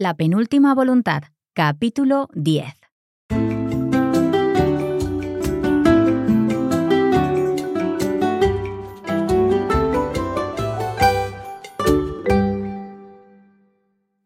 La penúltima voluntad, capítulo 10.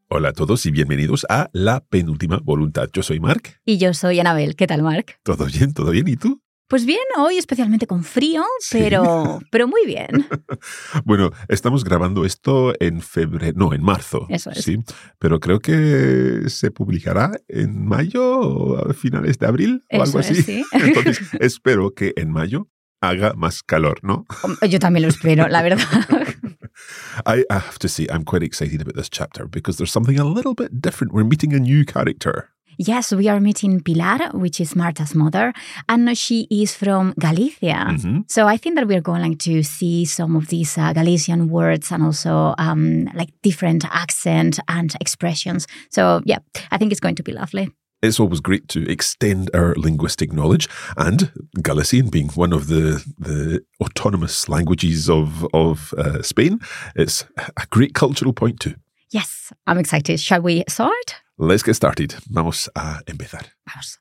Hola a todos y bienvenidos a La Penúltima Voluntad. Yo soy Mark. Y yo soy Anabel. ¿Qué tal, Mark? ¿Todo bien? ¿Todo bien? ¿Y tú? Pues bien, hoy especialmente con frío, Sí. pero, pero muy bien. Bueno, estamos grabando esto en febrero, no, en marzo. Eso es. Sí, pero creo que se publicará en mayo o a finales de abril o Eso algo es, así. sí. Entonces, espero que en mayo haga más calor, ¿no? Yo también lo espero, la verdad. I have to say, I'm quite excited about this chapter because there's something a little bit different. We're meeting a new character. Yes, we are meeting Pilar, which is Marta's mother, and she is from Galicia. Mhm. So I think that we are going to see some of these uh, Galician words and also um, like different accent and expressions. So yeah, I think it's going to be lovely. It's always great to extend our linguistic knowledge, and Galician being one of the the autonomous languages of of uh, Spain, it's a great cultural point too. Yes, I'm excited. Shall we start? Let's get started. Vamos a empezar. Vamos.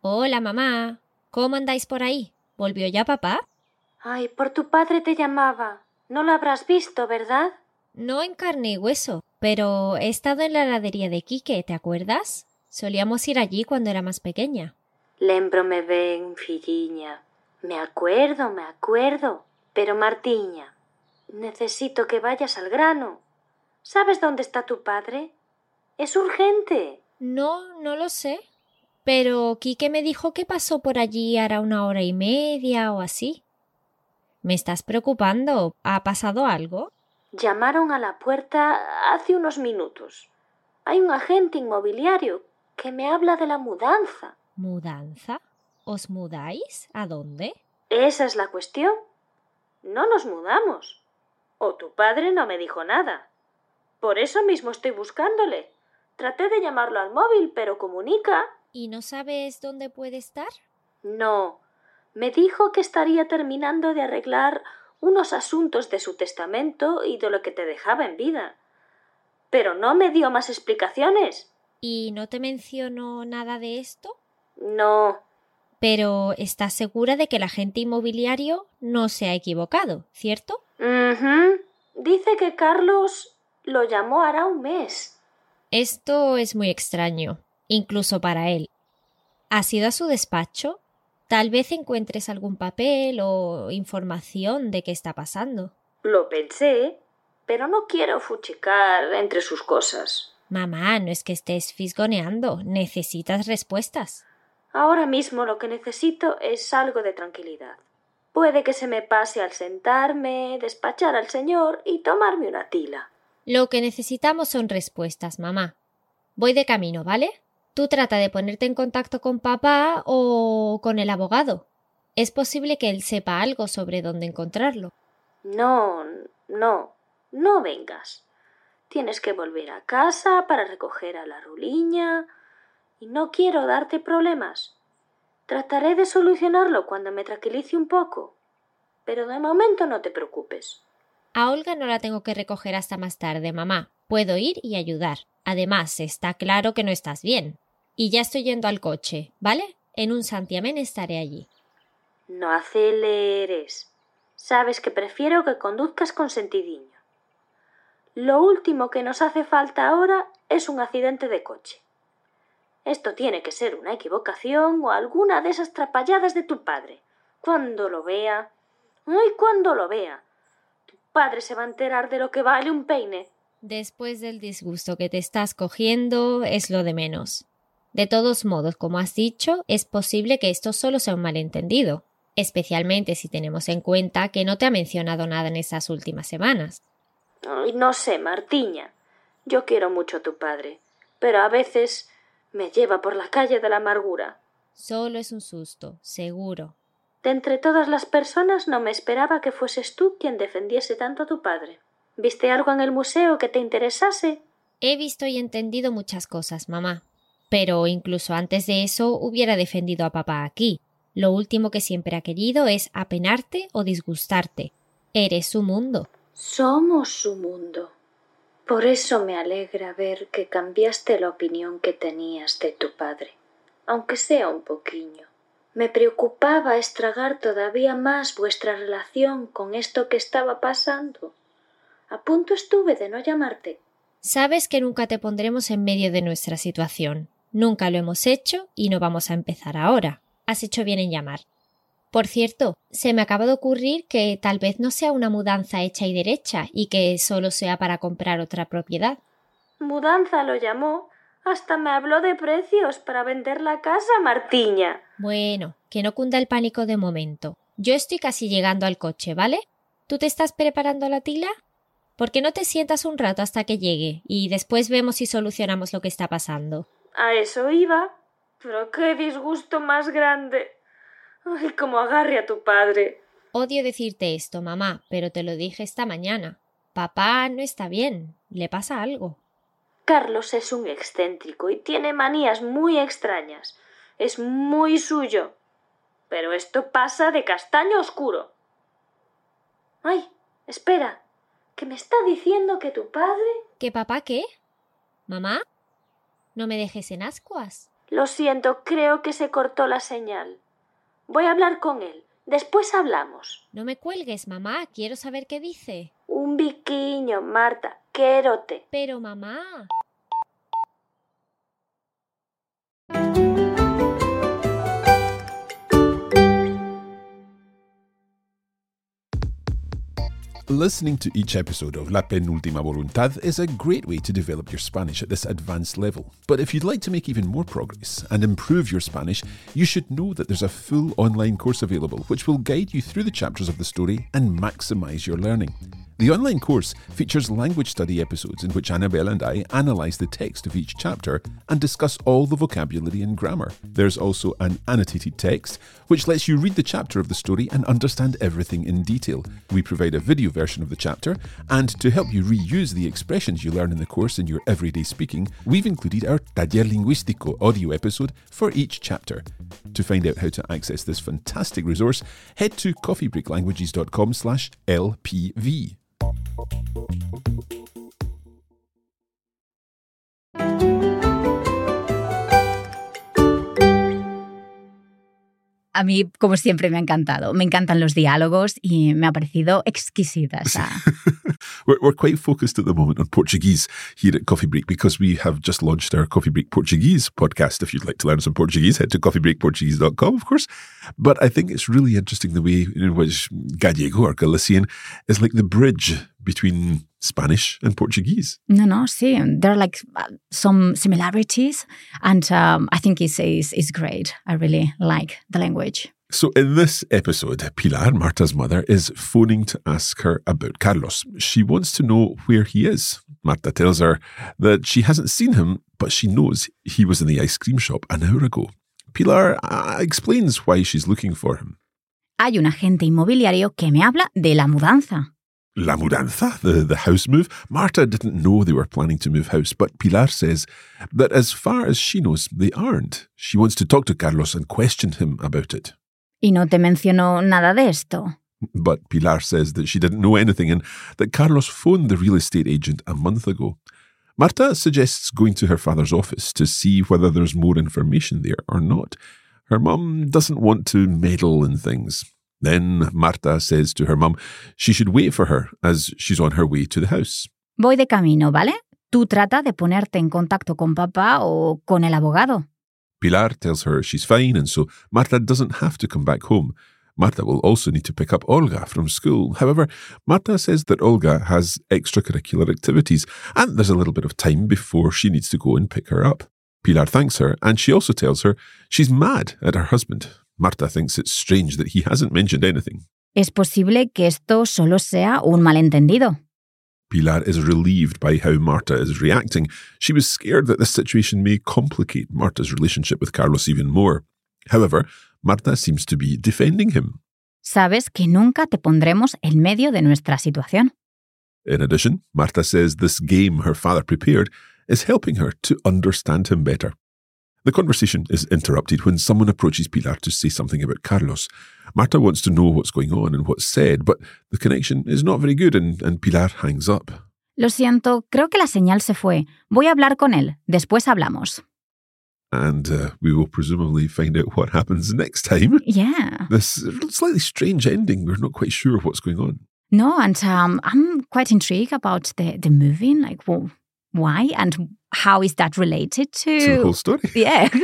Hola, mamá. ¿Cómo andáis por ahí? ¿Volvió ya papá? Ay, por tu padre te llamaba. No lo habrás visto, ¿verdad? No en carne y hueso, pero he estado en la heladería de Quique, ¿te acuerdas? Solíamos ir allí cuando era más pequeña. Lembrome ben, filliña. Me acuerdo, me acuerdo. Pero Martiña, necesito que vayas al grano. ¿Sabes dónde está tu padre? Es urgente. No, no lo sé. Pero Quique me dijo que pasó por allí hará una hora y media o así. ¿Me estás preocupando? ¿Ha pasado algo? Llamaron a la puerta hace unos minutos. Hay un agente inmobiliario que me habla de la mudanza. ¿Mudanza? ¿Os mudáis? ¿A dónde? Esa es la cuestión. No nos mudamos. O tu padre no me dijo nada. Por eso mismo estoy buscándole. Traté de llamarlo al móvil, pero comunica. ¿Y no sabes dónde puede estar? No. Me dijo que estaría terminando de arreglar unos asuntos de su testamento y de lo que te dejaba en vida. Pero no me dio más explicaciones. ¿Y no te mencionó nada de esto? No. Pero estás segura de que el agente inmobiliario no se ha equivocado, ¿cierto? Ujú. Dice que Carlos lo llamó hará un mes. Esto es muy extraño, incluso para él. ¿Has ido a su despacho? Tal vez encuentres algún papel o información de qué está pasando. Lo pensé, pero no quiero fuchicar entre sus cosas. Mamá, no es que estés fisgoneando, necesitas respuestas. Ahora mismo lo que necesito es algo de tranquilidad. Puede que se me pase al sentarme, despachar al señor y tomarme una tila. Lo que necesitamos son respuestas, mamá. Voy de camino, ¿vale? Tú trata de ponerte en contacto con papá o con el abogado. Es posible que él sepa algo sobre dónde encontrarlo. No, no, no vengas. Tienes que volver a casa para recoger a la ruliña y no quiero darte problemas. Trataré de solucionarlo cuando me tranquilice un poco. Pero de momento no te preocupes. A Olga no la tengo que recoger hasta más tarde, mamá. Puedo ir y ayudar. Además, está claro que no estás bien. Y ya estoy yendo al coche, ¿vale? En un santiamén estaré allí. No aceleres. Sabes que prefiero que conduzcas con sentidiño. Lo último que nos hace falta ahora es un accidente de coche. Esto tiene que ser una equivocación o alguna de esas trapalladas de tu padre. Cuando lo vea. ¡Ay, cuando lo vea! Tu padre se va a enterar de lo que vale un peine. Después del disgusto que te estás cogiendo, es lo de menos. De todos modos, como has dicho, es posible que esto solo sea un malentendido, especialmente si tenemos en cuenta que no te ha mencionado nada en esas últimas semanas. Ay, no sé, Martiña. Yo quiero mucho a tu padre, pero a veces me lleva por la calle de la amargura. Solo es un susto, seguro. De entre todas las personas no me esperaba que fueses tú quien defendiese tanto a tu padre. ¿Viste algo en el museo que te interesase? He visto y entendido muchas cosas, mamá. Pero incluso antes de eso hubiera defendido a papá aquí. Lo último que siempre ha querido es apenarte o disgustarte. Eres su mundo. Somos su mundo. Por eso me alegra ver que cambiaste la opinión que tenías de tu padre, aunque sea un poquillo. Me preocupaba estragar todavía más vuestra relación con esto que estaba pasando. A punto estuve de no llamarte. Sabes que nunca te pondremos en medio de nuestra situación. Nunca lo hemos hecho y no vamos a empezar ahora. Has hecho bien en llamar. Por cierto, se me acaba de ocurrir que tal vez no sea una mudanza hecha y derecha y que solo sea para comprar otra propiedad. Mudanza lo llamó. Hasta me habló de precios para vender la casa, Martiña. Bueno, que no cunda el pánico de momento. Yo estoy casi llegando al coche, ¿vale? ¿Tú te estás preparando la tila? ¿Por qué no te sientas un rato hasta que llegue y después vemos si solucionamos lo que está pasando? A eso iba. Pero qué disgusto más grande. Ay, cómo agarre a tu padre. Odio decirte esto, mamá, pero te lo dije esta mañana. Papá no está bien. Le pasa algo. Carlos es un excéntrico y tiene manías muy extrañas. Es muy suyo. Pero esto pasa de castaño oscuro. Ay, espera, que me está diciendo que tu padre. ¿Que papá qué? ¿Mamá? No me dejes en ascuas. Lo siento, creo que se cortó la señal. Voy a hablar con él. Después hablamos. No me cuelgues, mamá. Quiero saber qué dice. Un biquiño, Marta. Quérote. Pero, mamá. Listening to each episode of La Penúltima Voluntad is a great way to develop your Spanish at this advanced level. But if you'd like to make even more progress and improve your Spanish, you should know that there's a full online course available which will guide you through the chapters of the story and maximize your learning. The online course features language study episodes in which Annabelle and I analyse the text of each chapter and discuss all the vocabulary and grammar. There's also an annotated text, which lets you read the chapter of the story and understand everything in detail. We provide a video version of the chapter, and to help you reuse the expressions you learn in the course in your everyday speaking, we've included our Taller Lingüístico audio episode for each chapter. To find out how to access this fantastic resource, head to coffeebreaklanguages.com slash LPV. A mí, como siempre, me ha encantado. Me encantan los diálogos y me ha parecido exquisita. we're, we're quite focused at the moment on Portuguese here at Coffee Break because we have just launched our Coffee Break Portuguese podcast. If you'd like to learn some Portuguese, head to coffeebreakportuguese.com, of course. But I think it's really interesting the way in which Gallego or Galician is like the bridge between Spanish and Portuguese. No, no, see, there are like uh, some similarities, and um, I think it's, it's, it's great. I really like the language. So, in this episode, Pilar, Marta's mother, is phoning to ask her about Carlos. She wants to know where he is. Marta tells her that she hasn't seen him, but she knows he was in the ice cream shop an hour ago. Pilar uh, explains why she's looking for him. Hay un agente inmobiliario que me habla de la mudanza. La Mudanza, the, the house move. Marta didn't know they were planning to move house, but Pilar says that as far as she knows, they aren't. She wants to talk to Carlos and question him about it. Y no te mencionó nada de esto. But Pilar says that she didn't know anything and that Carlos phoned the real estate agent a month ago. Marta suggests going to her father's office to see whether there's more information there or not. Her mum doesn't want to meddle in things. Then Marta says to her mum she should wait for her as she's on her way to the house. Voy de camino, ¿vale? Tú trata de ponerte en contacto con papá o con el abogado. Pilar tells her she's fine, and so Marta doesn't have to come back home. Marta will also need to pick up Olga from school. However, Marta says that Olga has extracurricular activities, and there's a little bit of time before she needs to go and pick her up. Pilar thanks her, and she also tells her she's mad at her husband Marta thinks it's strange that he hasn't mentioned anything. Es posible que esto solo sea un malentendido. Pilar is relieved by how Marta is reacting. She was scared that this situation may complicate Marta's relationship with Carlos even more. However, Marta seems to be defending him. Sabes que nunca te pondremos en medio de nuestra situación. In addition, Marta says this game her father prepared is helping her to understand him better. The conversation is interrupted when someone approaches Pilar to say something about Carlos. Marta wants to know what's going on and what's said, but the connection is not very good and, and Pilar hangs up. Lo siento, creo que la señal se fue. Voy a hablar con él. Después hablamos. And uh, we will presumably find out what happens next time. Yeah. This slightly strange ending. We're not quite sure what's going on. No, and um, I'm quite intrigued about the, the moving. Like, well, why and how is that related to, To the whole story. Yeah.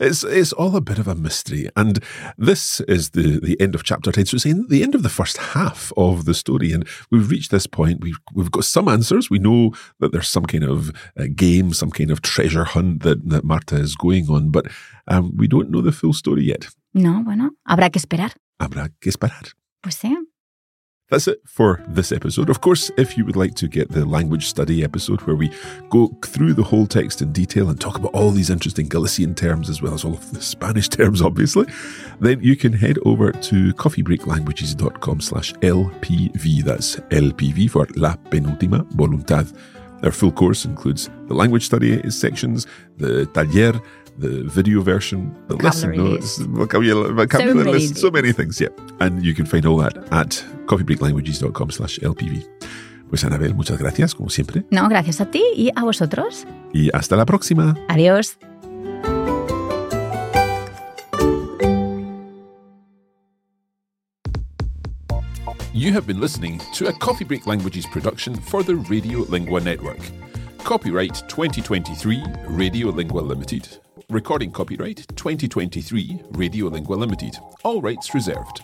It's it's all a bit of a mystery, and this is the the end of chapter ten. So it's in the end of the first half of the story, and we've reached this point. We've we've got some answers. We know that there's some kind of uh, game, some kind of treasure hunt that that Marta is going on, but um, we don't know the full story yet. No, bueno, habrá que esperar. Habrá que esperar. Pues sí. That's it for this episode. Of course, if you would like to get the language study episode where we go through the whole text in detail and talk about all these interesting Galician terms as well as all of the Spanish terms, obviously, then you can head over to coffeebreaklanguages.com slash LPV. That's LPV for La Penúltima Voluntad. Our full course includes the language study sections, the taller, the video version, the lesson Vocabulary notes, vocabulary, vocabulary many list, so many things, yeah. And you can find all that at coffeebreaklanguages.com slash LPV. Pues Anabel, muchas gracias, como siempre. No, gracias a ti y a vosotros. Y hasta la próxima. Adiós. You have been listening to a Coffee Break Languages production for the Radio Lingua Network. Copyright 2023 Radio Lingua Limited. Recording copyright 2023 Radio Lingua Limited. All rights reserved.